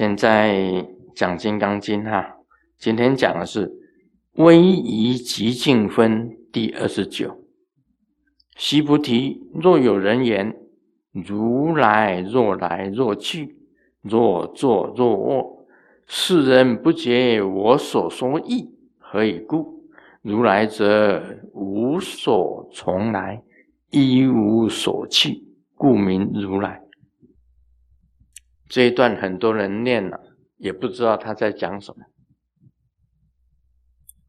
现在讲《金刚经》哈，今天讲的是《威仪极静分》第二十九。须菩提，若有人言：如来若来若去，若坐若卧，世人不解我所说意，何以故？如来者，无所从来，亦无所去，故名如来。这一段很多人念了，也不知道他在讲什么。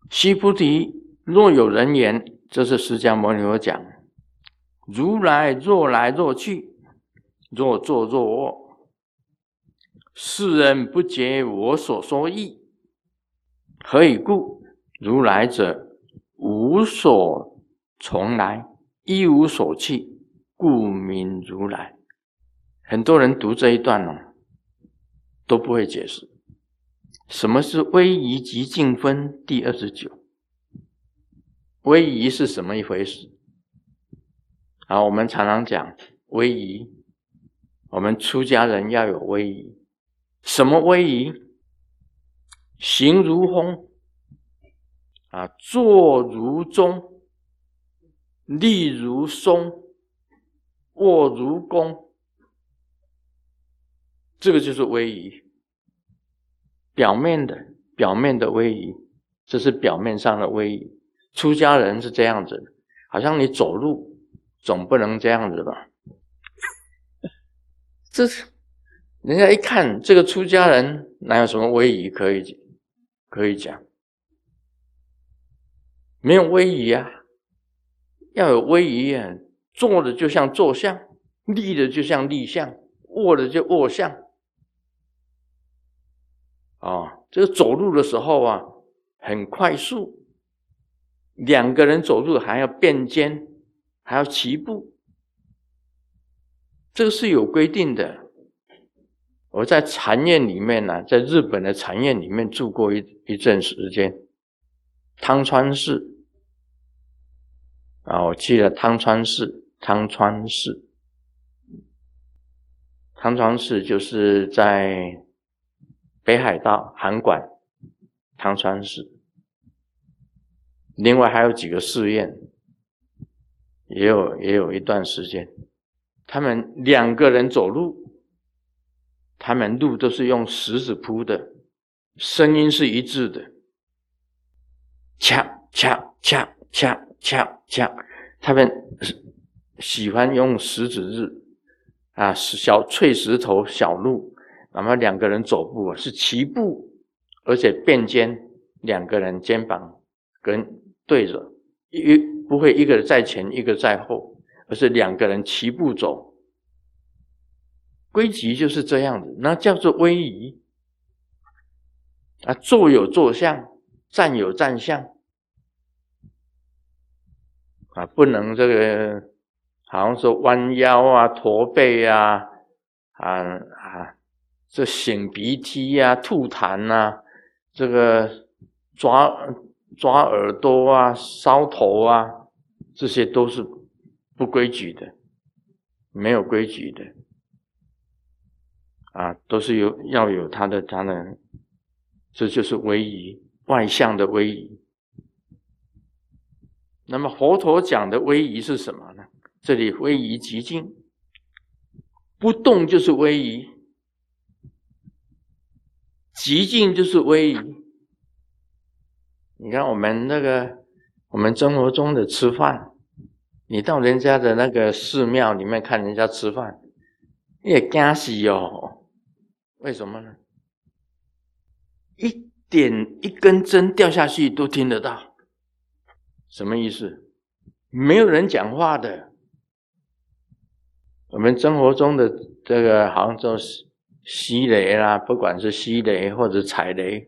须菩提，若有人言，这是释迦牟尼佛讲：如来若来若去，若坐若卧，世人不解我所说意。何以故？如来者，无所从来，一无所去，故名如来。很多人读这一段呢。都不会解释什么是威仪及敬分第二十九。威仪是什么一回事？啊，我们常常讲威仪，我们出家人要有威仪。什么威仪？行如风，啊，坐如钟，立如松，卧如弓。这个就是威仪，表面的表面的威仪，这是表面上的威仪。出家人是这样子，好像你走路总不能这样子吧？这是人家一看这个出家人哪有什么威仪可以可以讲？没有威仪啊，要有威仪啊！坐的就像坐相，立的就像立相，卧的就卧相。啊，这个走路的时候啊，很快速。两个人走路还要并肩，还要齐步，这个是有规定的。我在禅院里面呢，在日本的禅院里面住过一一阵时间，汤川市。啊，我去了汤川市，汤川市，汤川市就是在。北海道函馆、汤川市，另外还有几个寺院，也有也有一段时间，他们两个人走路，他们路都是用石子铺的，声音是一致的，锵锵锵锵锵锵，他们喜欢用石子日啊，小碎石头小路。那么两个人走步啊，是齐步，而且并肩，两个人肩膀跟对着，一不会一个在前，一个在后，而是两个人齐步走。规矩就是这样子，那叫做威仪啊。坐有坐相，站有站相啊，不能这个好像说弯腰啊、驼背啊啊啊。这擤鼻涕呀、吐痰呐，这个抓抓耳朵啊、搔头啊，这些都是不规矩的，没有规矩的，啊，都是有要有他的他的，这就是威仪外向的威仪。那么佛陀讲的威仪是什么呢？这里威仪极静，不动就是威仪。极静就是威仪。你看我们那个，我们生活中的吃饭，你到人家的那个寺庙里面看人家吃饭，也惊死哦。为什么呢？一点一根针掉下去都听得到，什么意思？没有人讲话的。我们生活中的这个好像就是。吸雷啦，不管是吸雷或者踩雷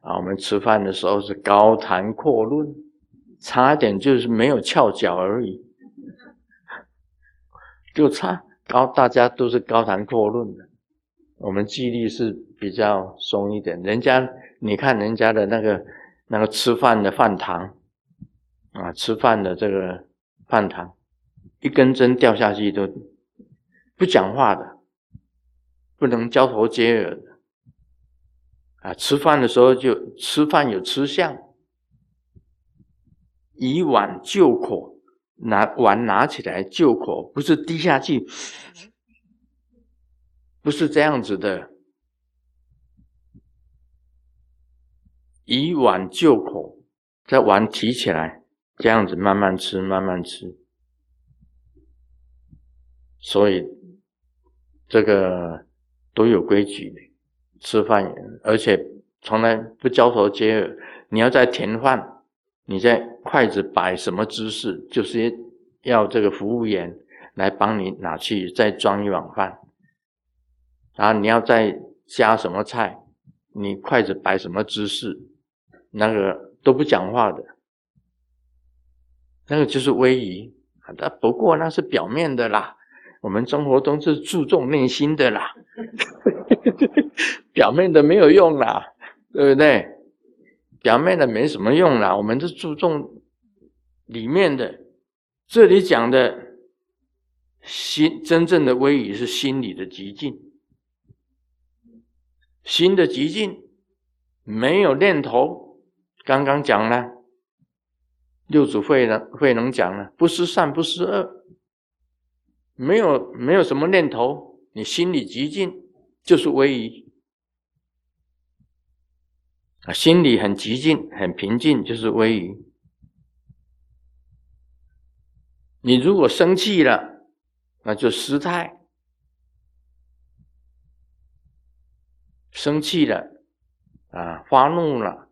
啊，我们吃饭的时候是高谈阔论，差一点就是没有翘脚而已，就差高，大家都是高谈阔论的，我们记忆力是比较松一点。人家你看人家的那个那个吃饭的饭堂啊，吃饭的这个饭堂，一根针掉下去都不讲话的。不能交头接耳的，啊，吃饭的时候就吃饭有吃相，以碗就口，拿碗拿起来就口，不是滴下去，不是这样子的。以碗就口，在碗提起来，这样子慢慢吃，慢慢吃。所以这个都有规矩的，吃饭而且从来不交头接耳。你要在填饭，你在筷子摆什么姿势，就是要这个服务员来帮你拿去再装一碗饭。然后你要再加什么菜，你筷子摆什么姿势。那个都不讲话的，那个就是威仪。那不过那是表面的啦，我们生活中是注重内心的啦，表面的没有用啦，对不对？表面的没什么用啦，我们是注重里面的。这里讲的心真正的威仪是心理的极境，心的极境没有念头。刚刚讲了，六祖慧能慧能讲了，不思善，不思恶，没有没有什么念头，你心里极静，就是威仪啊，心里很极静，很平静，就是威仪。你如果生气了，那就失态，生气了啊，发怒了。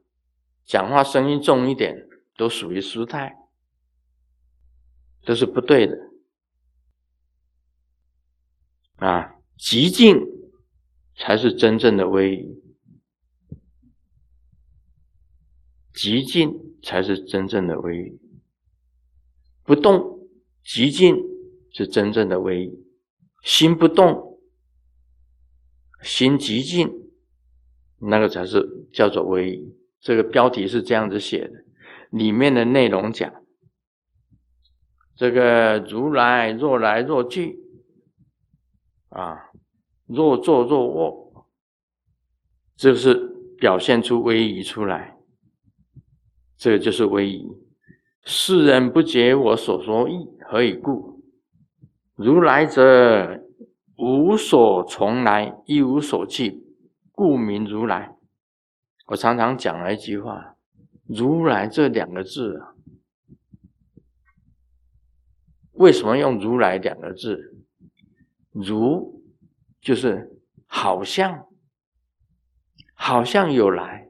讲话声音重一点，都属于失态，这是不对的。啊，极静才是真正的威仪，极静才是真正的威仪。不动，极静是真正的威仪。心不动，心极静，那个才是叫做威仪。这个标题是这样子写的，里面的内容讲，这个如来若来若去，啊，若坐若卧，这是表现出威仪出来，这就是威仪。世人不解我所说意，何以故？如来者无所从来，亦无所去，故名如来。我常常讲了一句话：“如来”这两个字啊，为什么用“如来”两个字？“如”就是好像，好像有来，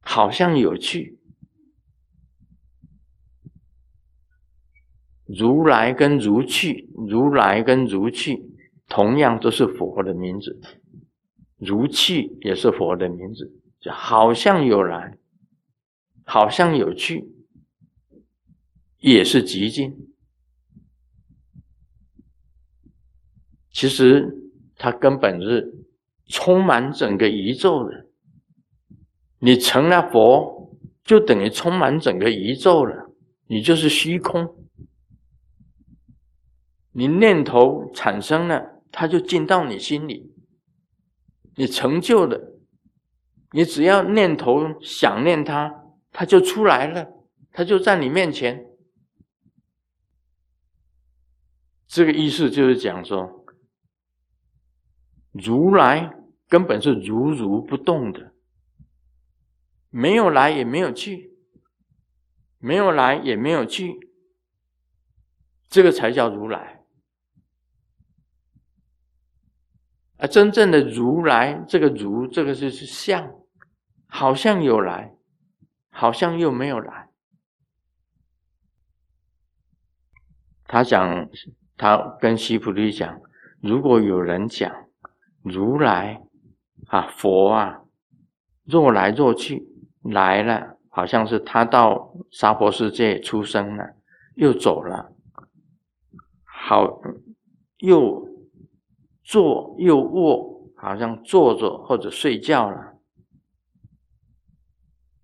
好像有去。如来跟如去，如来跟如去，同样都是佛的名字。如去也是佛的名字。好像有来，好像有去，也是极静。其实它根本是充满整个宇宙的。你成了佛，就等于充满整个宇宙了。你就是虚空。你念头产生了，它就进到你心里。你成就了。你只要念头想念它，它就出来了，它就在你面前。这个意思就是讲说，如来根本是如如不动的，没有来也没有去，没有来也没有去，这个才叫如来。而真正的如来，这个如，这个就是相。好像有来，好像又没有来。他讲，他跟西菩提讲，如果有人讲如来啊，佛啊，若来若去，来了，好像是他到娑婆世界出生了，又走了，好，又坐又卧，好像坐着或者睡觉了。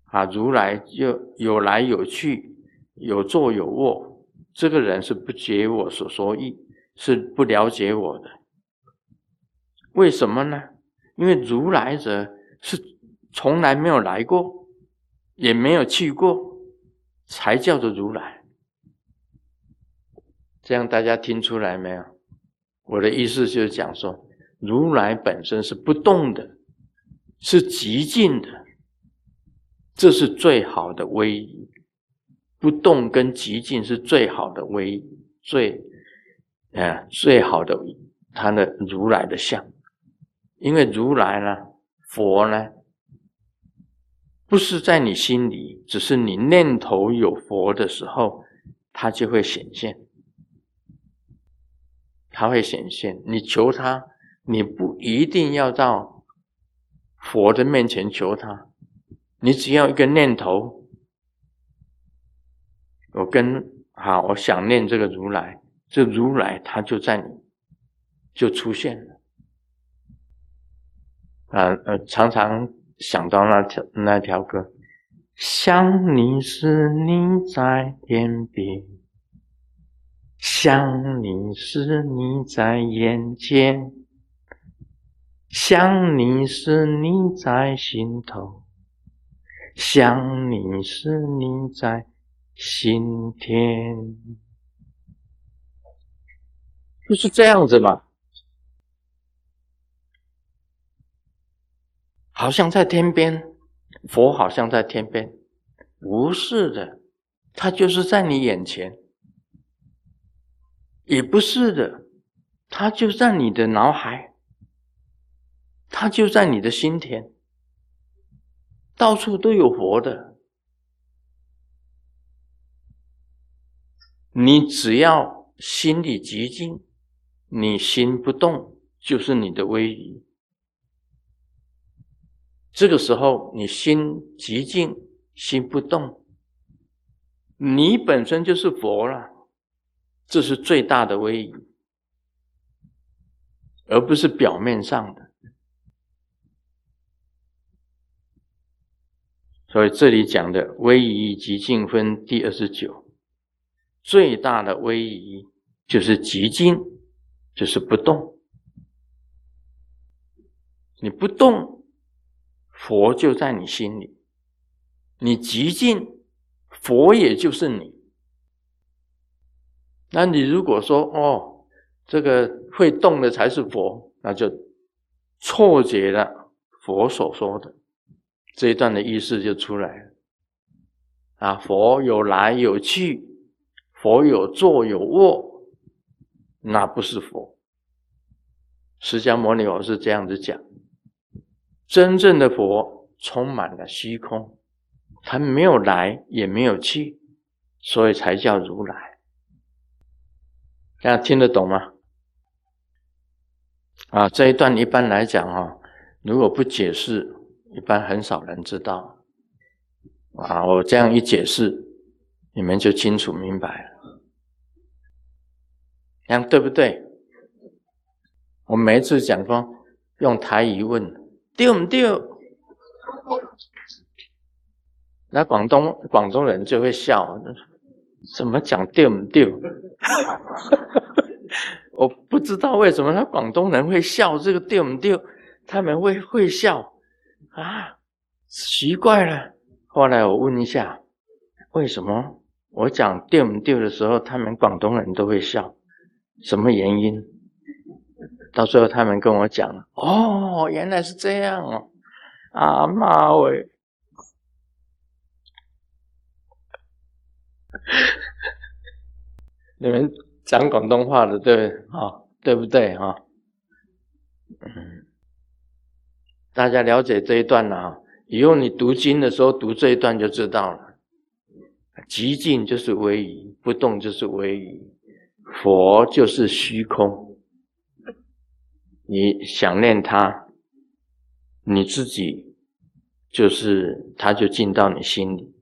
啊，如来又有来有去，有坐有卧。这个人是不解我所说意，是不了解我的。为什么呢？因为如来者是从来没有来过，也没有去过，才叫做如来。这样大家听出来没有？我的意思就是讲说，如来本身是不动的，是极静的，这是最好的威仪。不动跟极静是最好的威仪，最啊最好的他的如来的相。因为如来呢，佛呢，不是在你心里，只是你念头有佛的时候，它就会显现。它会显现，你求他，你不一定要到佛的面前求他，你只要一个念头，我跟好，我想念这个如来，这如来他就在你就出现了。啊呃，常常想到那条那条歌，想你时你在天边。想你时，你在眼前；想你时，你在心头；想你时，你在心田。就是这样子嘛，好像在天边，佛好像在天边，不是的，他就是在你眼前。也不是的，它就在你的脑海，它就在你的心田，到处都有佛的。你只要心里极静，你心不动，就是你的威仪。这个时候，你心极静，心不动，你本身就是佛了。这是最大的威仪，而不是表面上的。所以这里讲的威仪极静分第二十九，最大的威仪就是极静，就是不动。你不动，佛就在你心里；你极尽，佛也就是你。那你如果说哦，这个会动的才是佛，那就错解了佛所说的这一段的意思就出来了。啊，佛有来有去，佛有坐有卧，那不是佛。释迦牟尼佛是这样子讲，真正的佛充满了虚空，他没有来也没有去，所以才叫如来。大家听得懂吗？啊，这一段一般来讲哈，如果不解释，一般很少人知道。啊，我这样一解释，你们就清楚明白了。这样对不对？我每一次讲说用台语问丢不丢，那广东广东人就会笑。怎么讲丢不丢？我不知道为什么他广东人会笑这个丢不丢，他们会会笑啊，奇怪了。后来我问一下，为什么我讲丢不丢的时候，他们广东人都会笑？什么原因？到最后他们跟我讲了哦，原来是这样哦，啊妈喂！你们讲广东话的对啊，对不对啊？嗯，大家了解这一段了啊。以后你读经的时候读这一段就知道了。极静就是唯一，不动就是唯一，佛就是虚空。你想念他，你自己就是他，就进到你心里。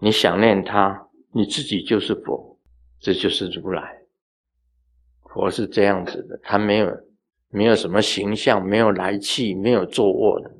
你想念他。你自己就是佛，这就是如来。佛是这样子的，他没有没有什么形象，没有来气，没有坐卧的。